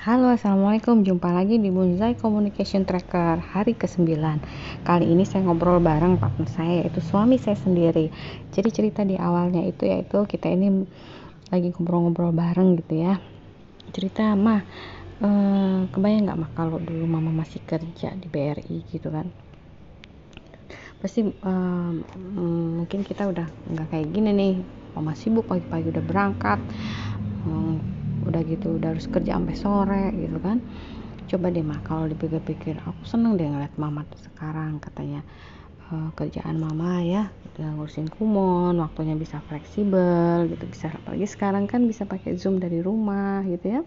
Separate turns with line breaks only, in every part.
Halo assalamualaikum. Jumpa lagi di Bunzai Communication Tracker hari ke-9 kali ini saya ngobrol bareng partner saya yaitu suami saya sendiri. Jadi cerita di awalnya itu yaitu kita ini lagi ngobrol-ngobrol bareng gitu ya. Cerita mah eh, kebayang nggak mah kalau dulu mama masih kerja di BRI gitu kan? Pasti eh, mungkin kita udah nggak kayak gini nih. Mama sibuk pagi-pagi udah berangkat. Hmm, udah gitu udah harus kerja sampai sore gitu kan. Coba deh mah kalau dipikir-pikir aku seneng deh ngeliat mama sekarang katanya. E, kerjaan mama ya udah ngurusin kumon waktunya bisa fleksibel gitu bisa apalagi sekarang kan bisa pakai zoom dari rumah gitu ya.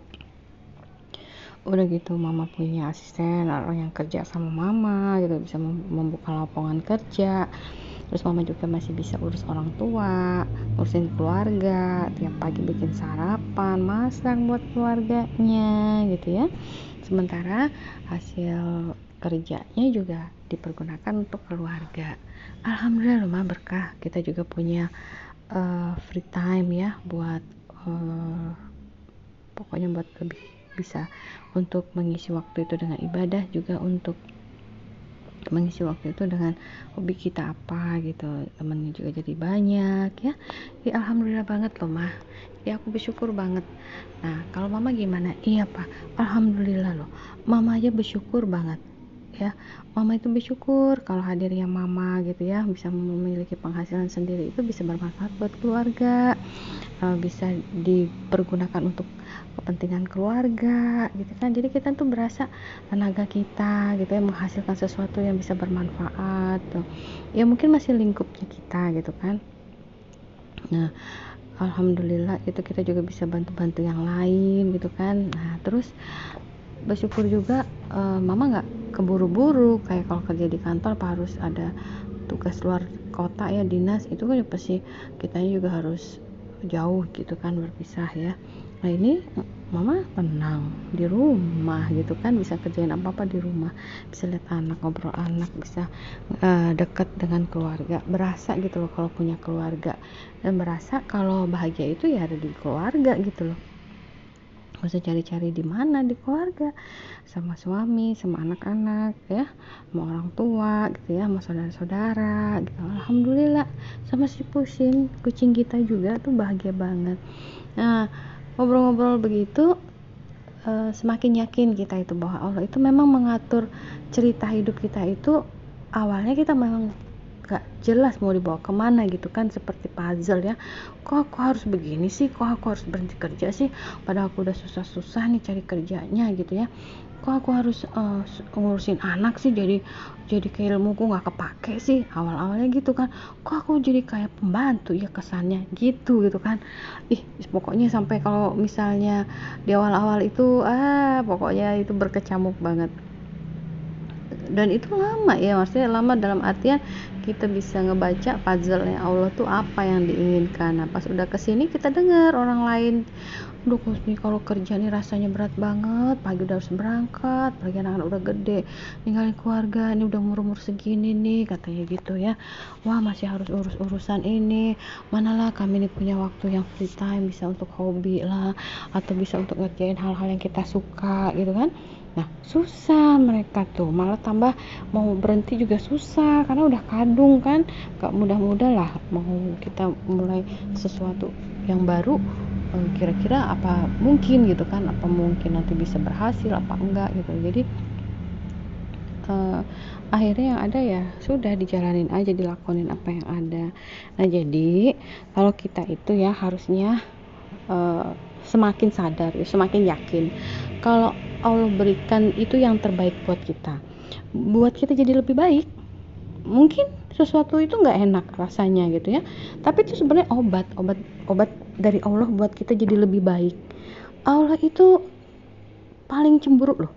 Udah gitu mama punya asisten orang yang kerja sama mama gitu bisa membuka lapangan kerja terus mama juga masih bisa urus orang tua urusin keluarga tiap pagi bikin sarapan masak buat keluarganya gitu ya. Sementara hasil kerjanya juga dipergunakan untuk keluarga. Alhamdulillah rumah berkah. Kita juga punya uh, free time ya buat uh, pokoknya buat lebih bisa untuk mengisi waktu itu dengan ibadah juga untuk mengisi waktu itu dengan hobi kita apa gitu. Temennya juga jadi banyak ya. Ya alhamdulillah banget loh mah. Ya aku bersyukur banget. Nah kalau mama gimana? Iya pak. Alhamdulillah loh. Mama aja bersyukur banget ya mama itu bersyukur kalau hadirnya mama gitu ya bisa memiliki penghasilan sendiri itu bisa bermanfaat buat keluarga uh, bisa dipergunakan untuk kepentingan keluarga gitu kan. Jadi kita tuh berasa tenaga kita gitu ya menghasilkan sesuatu yang bisa bermanfaat tuh. Ya mungkin masih lingkupnya kita gitu kan. Nah alhamdulillah itu kita juga bisa bantu-bantu yang lain gitu kan. Nah terus bersyukur juga uh, mama nggak keburu-buru. Kayak kalau kerja di kantor apa harus ada tugas luar kota ya dinas itu kan pasti kita juga harus jauh gitu kan berpisah ya. Nah ini mama tenang di rumah gitu kan bisa kerjain apa apa di rumah. Bisa lihat anak ngobrol anak bisa uh, dekat dengan keluarga. Berasa gitu loh kalau punya keluarga. Dan berasa kalau bahagia itu ya ada di keluarga gitu loh gak usah cari-cari di mana? Di keluarga. Sama suami sama anak-anak ya. Sama orang tua gitu ya. Sama saudara-saudara gitu. Alhamdulillah. Sama si pusing kucing kita juga tuh bahagia banget. Nah ngobrol-ngobrol begitu uh, semakin yakin kita itu bahwa Allah itu memang mengatur cerita hidup kita itu. Awalnya kita memang gak jelas mau dibawa ke mana gitu kan seperti puzzle ya. Kok aku harus begini sih? Kok aku harus berhenti kerja sih? Padahal aku udah susah-susah nih cari kerjanya gitu ya. Kok aku harus uh, ngurusin anak sih? Jadi jadi kayak ilmuku nggak kepake sih awal-awalnya gitu kan. Kok aku jadi kayak pembantu? Ya kesannya gitu gitu kan. Ih pokoknya sampai kalau misalnya di awal-awal itu ah pokoknya itu berkecamuk banget dan itu lama ya maksudnya lama dalam artian kita bisa ngebaca puzzle-nya Allah tuh apa yang diinginkan. Nah pas udah ke sini kita dengar orang lain Duh nih kalau kerja nih rasanya berat banget. Pagi udah harus berangkat pagi anak-anak udah gede. Ninggalin keluarga ini udah umur-umur segini nih katanya gitu ya. Wah masih harus urus-urusan ini. Manalah kami ini punya waktu yang free time bisa untuk hobi lah atau bisa untuk ngerjain hal-hal yang kita suka gitu kan Nah, susah mereka tuh, malah tambah mau berhenti juga susah karena udah kadung kan, gak mudah-mudah lah mau kita mulai sesuatu yang baru eh, kira-kira apa mungkin gitu kan, apa mungkin nanti bisa berhasil apa enggak gitu. Jadi uh, akhirnya yang ada ya sudah dijalanin aja dilakonin apa yang ada. Nah, jadi kalau kita itu ya harusnya uh, semakin sadar, semakin yakin kalau Allah berikan itu yang terbaik buat kita. Buat kita jadi lebih baik mungkin sesuatu itu nggak enak rasanya gitu ya. Tapi itu sebenarnya obat obat obat dari Allah buat kita jadi lebih baik. Allah itu paling cemburu loh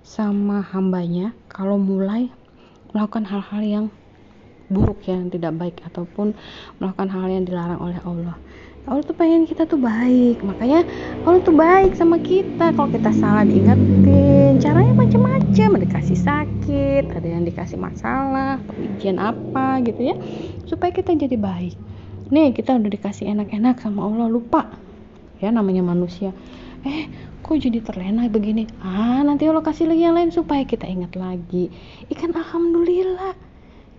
sama hambanya kalau mulai melakukan hal-hal yang buruk yang tidak baik ataupun melakukan hal yang dilarang oleh Allah. Allah tuh pengen kita tuh baik makanya Allah tuh baik sama kita. Kalau kita salah diingetin caranya macam-macam. Ada dikasih sakit ada yang dikasih masalah ujian apa gitu ya. Supaya kita jadi baik. Nih kita udah dikasih enak-enak sama Allah lupa. Ya namanya manusia. Eh kok jadi terlena begini? Ah nanti Allah kasih lagi yang lain supaya kita ingat lagi. Ikan alhamdulillah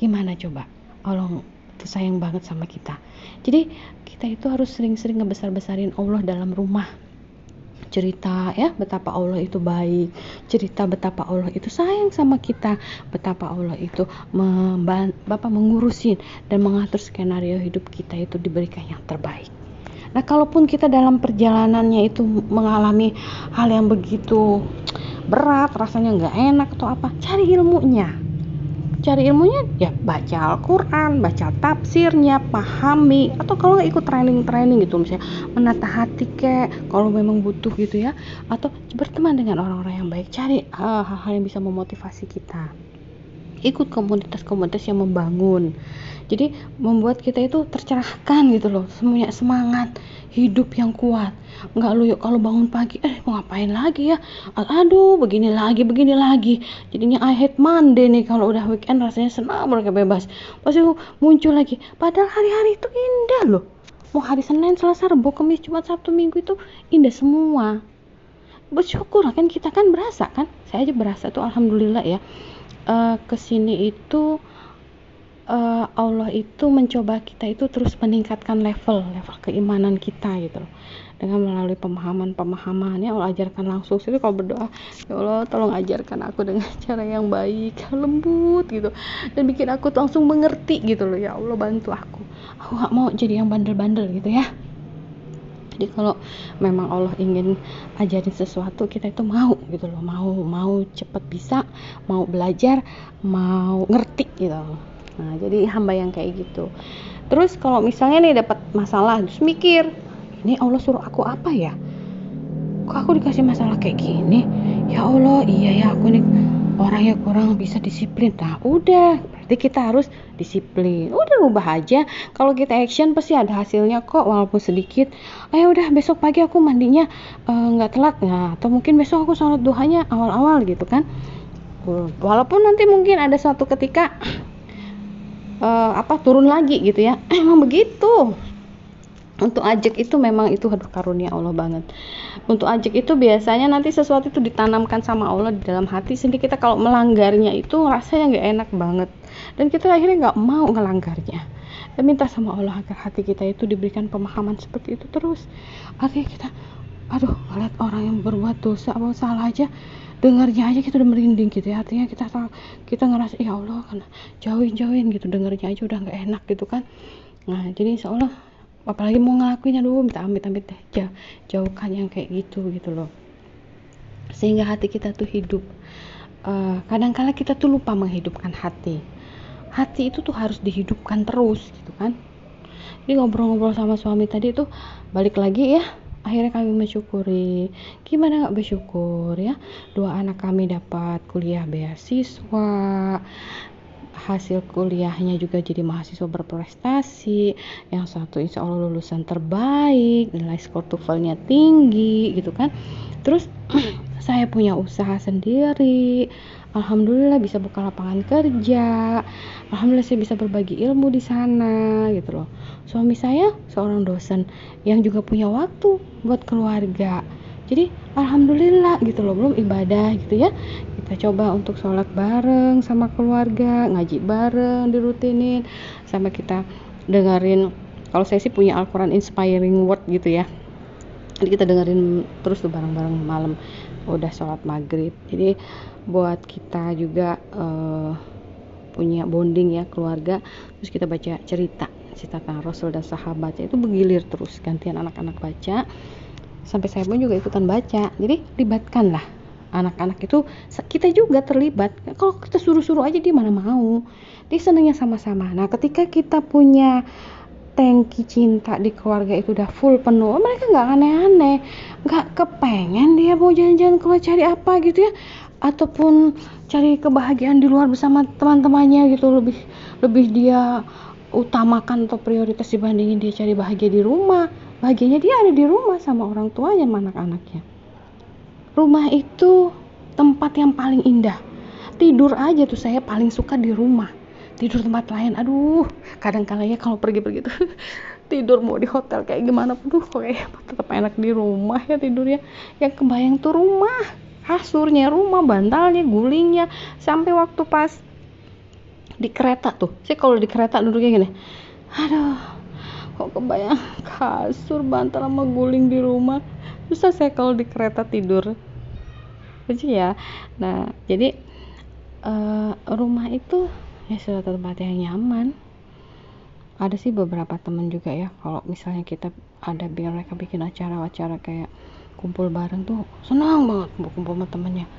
gimana coba? Allah itu sayang banget sama kita. Jadi kita itu harus sering-sering ngebesar-besarin Allah dalam rumah. Cerita ya betapa Allah itu baik. Cerita betapa Allah itu sayang sama kita. Betapa Allah itu Bapak mengurusin dan mengatur skenario hidup kita itu diberikan yang terbaik. Nah kalaupun kita dalam perjalanannya itu mengalami hal yang begitu berat rasanya nggak enak atau apa cari ilmunya cari ilmunya ya baca Al-Quran baca tafsirnya pahami atau kalau nggak ikut training-training gitu misalnya menata hati kek kalau memang butuh gitu ya atau berteman dengan orang-orang yang baik cari ah, hal-hal yang bisa memotivasi kita ikut komunitas-komunitas yang membangun. Jadi membuat kita itu tercerahkan gitu loh semuanya semangat hidup yang kuat. Nggak lu yuk kalau bangun pagi eh mau ngapain lagi ya? Aduh begini lagi begini lagi. Jadinya I hate Monday nih kalau udah weekend rasanya senang mereka bebas. Pasti muncul lagi padahal hari-hari itu indah loh. Mau hari Senin Selasa Rabu Kamis Jumat Sabtu Minggu itu indah semua. Bersyukur kan kita kan berasa kan? Saya aja berasa tuh alhamdulillah ya uh, ke sini itu uh, Allah itu mencoba kita itu terus meningkatkan level level keimanan kita gitu loh. Dengan melalui pemahaman-pemahaman ya Allah ajarkan langsung. Sih kalau berdoa ya Allah tolong ajarkan aku dengan cara yang baik lembut gitu. Dan bikin aku langsung mengerti gitu loh. Ya Allah bantu aku. Aku gak mau jadi yang bandel-bandel gitu ya jadi kalau memang Allah ingin ajarin sesuatu kita itu mau gitu loh. Mau mau cepet bisa mau belajar mau ngerti gitu. Nah jadi hamba yang kayak gitu. Terus kalau misalnya nih dapat masalah terus mikir ini Allah suruh aku apa ya? Kok aku dikasih masalah kayak gini? Ya Allah iya ya aku nih orang yang kurang bisa disiplin. Nah udah berarti kita harus disiplin. Udah rubah aja. Kalau kita action pasti ada hasilnya kok walaupun sedikit. Ayo udah besok pagi aku mandinya eh, nggak uh, telat. Nah atau mungkin besok aku sholat duhanya awal-awal gitu kan. Walaupun nanti mungkin ada suatu ketika uh, apa turun lagi gitu ya. Emang begitu untuk ajak itu memang itu aduh karunia Allah banget. Untuk ajak itu biasanya nanti sesuatu itu ditanamkan sama Allah di dalam hati sehingga kita kalau melanggarnya itu rasanya nggak enak banget. Dan kita akhirnya nggak mau ngelanggarnya. Dan minta sama Allah agar hati kita itu diberikan pemahaman seperti itu terus. Artinya kita aduh ngeliat orang yang berbuat dosa atau salah aja dengarnya aja kita udah merinding gitu ya. Artinya kita kita ngerasa ya Allah karena jauhin jauhin gitu dengarnya aja udah nggak enak gitu kan. Nah jadi insya Allah apalagi mau ngelakuin aduh minta amit amit deh. Jauh, jauhkan yang kayak gitu gitu loh. Sehingga hati kita tuh hidup uh, kadang-kala kita tuh lupa menghidupkan hati. Hati itu tuh harus dihidupkan terus gitu kan. Jadi ngobrol-ngobrol sama suami tadi tuh balik lagi ya. Akhirnya kami mensyukuri. Gimana nggak bersyukur ya? Dua anak kami dapat kuliah beasiswa hasil kuliahnya juga jadi mahasiswa berprestasi yang satu insya Allah lulusan terbaik nilai skor TOEFL-nya tinggi gitu kan. Terus saya punya usaha sendiri. Alhamdulillah bisa buka lapangan kerja. Alhamdulillah saya bisa berbagi ilmu di sana gitu loh. Suami saya seorang dosen yang juga punya waktu buat keluarga jadi alhamdulillah gitu loh belum ibadah gitu ya. Kita coba untuk sholat bareng sama keluarga ngaji bareng dirutinin sama kita dengerin kalau saya sih punya Al-Quran inspiring word gitu ya. Jadi kita dengerin terus tuh bareng-bareng malam udah sholat maghrib. Jadi buat kita juga uh, punya bonding ya keluarga terus kita baca cerita cerita tentang Rasul dan sahabatnya itu bergilir terus gantian anak-anak baca sampai saya pun juga ikutan baca. Jadi libatkanlah anak-anak itu. Kita juga terlibat. Kalau kita suruh-suruh aja dia mana mau. Dia senangnya sama-sama. Nah ketika kita punya tangki cinta di keluarga itu udah full penuh mereka nggak aneh-aneh. Nggak kepengen dia mau jalan-jalan keluar cari apa gitu ya. Ataupun cari kebahagiaan di luar bersama teman-temannya gitu. Lebih lebih dia utamakan atau prioritas dibandingin dia cari bahagia di rumah bahagianya dia ada di rumah sama orang tuanya sama anak-anaknya. Rumah itu tempat yang paling indah. Tidur aja tuh saya paling suka di rumah. Tidur tempat lain aduh kadang kala ya kalau pergi-pergi tuh tidur mau di hotel kayak gimana pun tuh kayak tetap enak di rumah ya tidurnya. Yang kebayang tuh rumah kasurnya rumah bantalnya gulingnya sampai waktu pas di kereta tuh. Sih kalau di kereta duduknya gini aduh kok kebayang kasur bantal sama guling di rumah? Susah saya kalau di kereta tidur? Lucu ya. Nah jadi uh, rumah itu ya suatu tempat yang nyaman. Ada sih beberapa temen juga ya kalau misalnya kita ada biar mereka bikin acara-acara kayak kumpul bareng tuh senang banget kumpul sama temennya.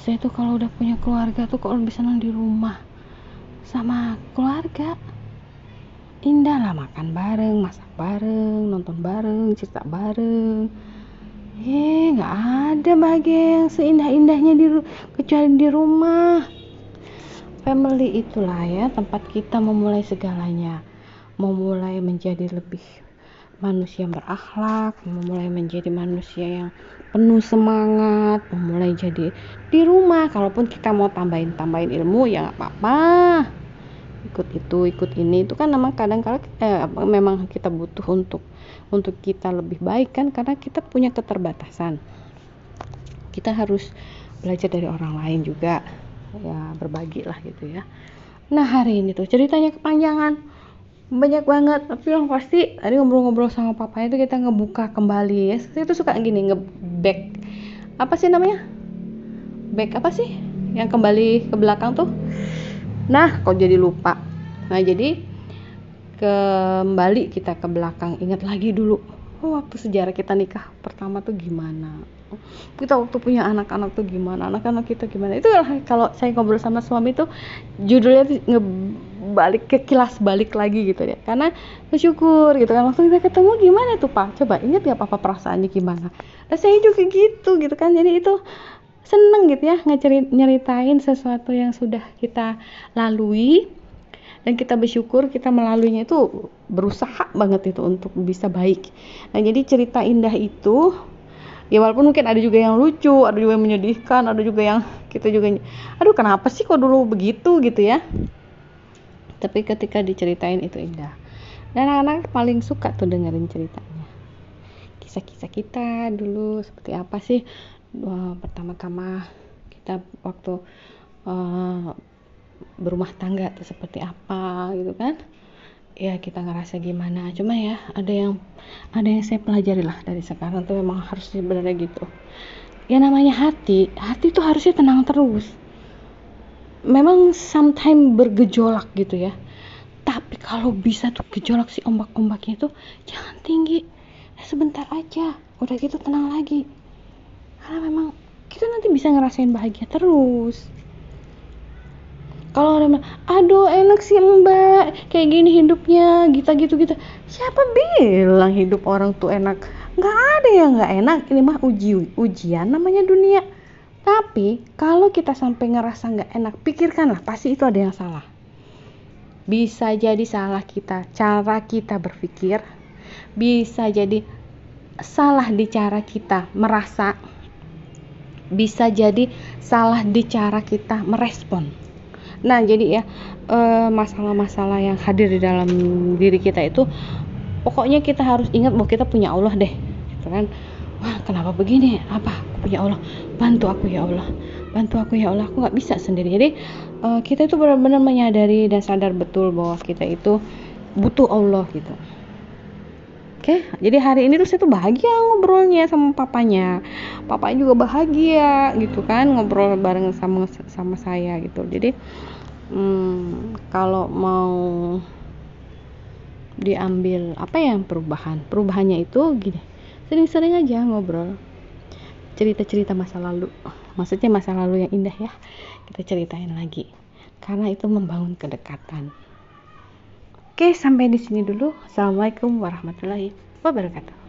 Saya tuh kalau udah punya keluarga tuh kalau lebih senang di rumah sama keluarga indah lah makan bareng masak bareng nonton bareng cerita bareng eh nggak ada bahagia yang seindah-indahnya di kecuali di rumah family itulah ya tempat kita memulai segalanya memulai menjadi lebih manusia yang berakhlak, memulai menjadi manusia yang penuh semangat, memulai jadi di rumah. Kalaupun kita mau tambahin tambahin ilmu ya nggak apa-apa. Ikut itu, ikut ini. Itu kan memang kadang kadang eh, memang kita butuh untuk untuk kita lebih baik kan karena kita punya keterbatasan. Kita harus belajar dari orang lain juga. Ya berbagi lah gitu ya. Nah hari ini tuh ceritanya kepanjangan. Banyak banget tapi yang pasti tadi ngobrol-ngobrol sama papanya itu kita ngebuka kembali ya. Saya tuh suka gini ngeback. Apa sih namanya? Back apa sih? Yang kembali ke belakang tuh nah kok jadi lupa? Nah jadi kembali kita ke belakang. Ingat lagi dulu oh, waktu sejarah kita nikah pertama tuh gimana? Kita waktu punya anak-anak tuh gimana? Anak-anak kita gimana? Itu kalau saya ngobrol sama suami tuh judulnya tuh ngebalik ke kilas balik lagi gitu ya. Karena bersyukur gitu kan waktu kita ketemu gimana tuh pak? Coba inget ya papa perasaannya gimana? Nah saya juga gitu gitu kan. Jadi itu seneng gitu ya nyeritain sesuatu yang sudah kita lalui. Dan kita bersyukur kita melaluinya itu berusaha banget itu untuk bisa baik. Nah jadi cerita indah itu ya walaupun mungkin ada juga yang lucu ada juga yang menyedihkan ada juga yang kita juga aduh kenapa sih kok dulu begitu? gitu ya. Tapi ketika diceritain itu indah. Dan anak-anak paling suka tuh dengerin ceritanya. Kisah-kisah kita dulu seperti apa sih uh, pertama-tama kita waktu uh, berumah tangga tuh seperti apa gitu kan ya kita ngerasa gimana. Cuma ya ada yang ada yang saya pelajari lah dari sekarang tuh memang harus sebenarnya gitu. Ya namanya hati hati tuh harusnya tenang terus. Memang sometimes bergejolak gitu ya. Tapi kalau bisa tuh gejolak si ombak-ombaknya itu jangan tinggi. Sebentar aja udah gitu tenang lagi karena memang kita nanti bisa ngerasain bahagia terus. Kalau orang aduh enak sih mbak. Kayak gini hidupnya gitu gitu gitu. Siapa bilang hidup orang tuh enak? Nggak ada yang nggak enak. Ini mah uji ujian namanya dunia. Tapi kalau kita sampai ngerasa nggak enak pikirkanlah pasti itu ada yang salah. Bisa jadi salah kita cara kita berpikir. Bisa jadi salah di cara kita merasa bisa jadi salah di cara kita merespon Nah, jadi ya eh, masalah-masalah yang hadir di dalam diri kita itu pokoknya kita harus ingat bahwa kita punya Allah deh. Gitu kan. Wah, kenapa begini? Apa? Aku punya Allah. Bantu aku ya Allah. Bantu aku ya Allah. Aku nggak bisa sendiri. Jadi uh, kita itu benar-benar menyadari dan sadar betul bahwa kita itu butuh Allah gitu. Oke, jadi hari ini tuh saya tuh bahagia ngobrolnya sama papanya. Papanya juga bahagia gitu kan ngobrol bareng sama sama saya gitu. Jadi hmm, kalau mau diambil apa yang perubahan? Perubahannya itu gini. Sering-sering aja ngobrol. Cerita-cerita masa lalu. Maksudnya masa lalu yang indah ya. Kita ceritain lagi. Karena itu membangun kedekatan. Oke, sampai di sini dulu. Assalamualaikum warahmatullahi wabarakatuh.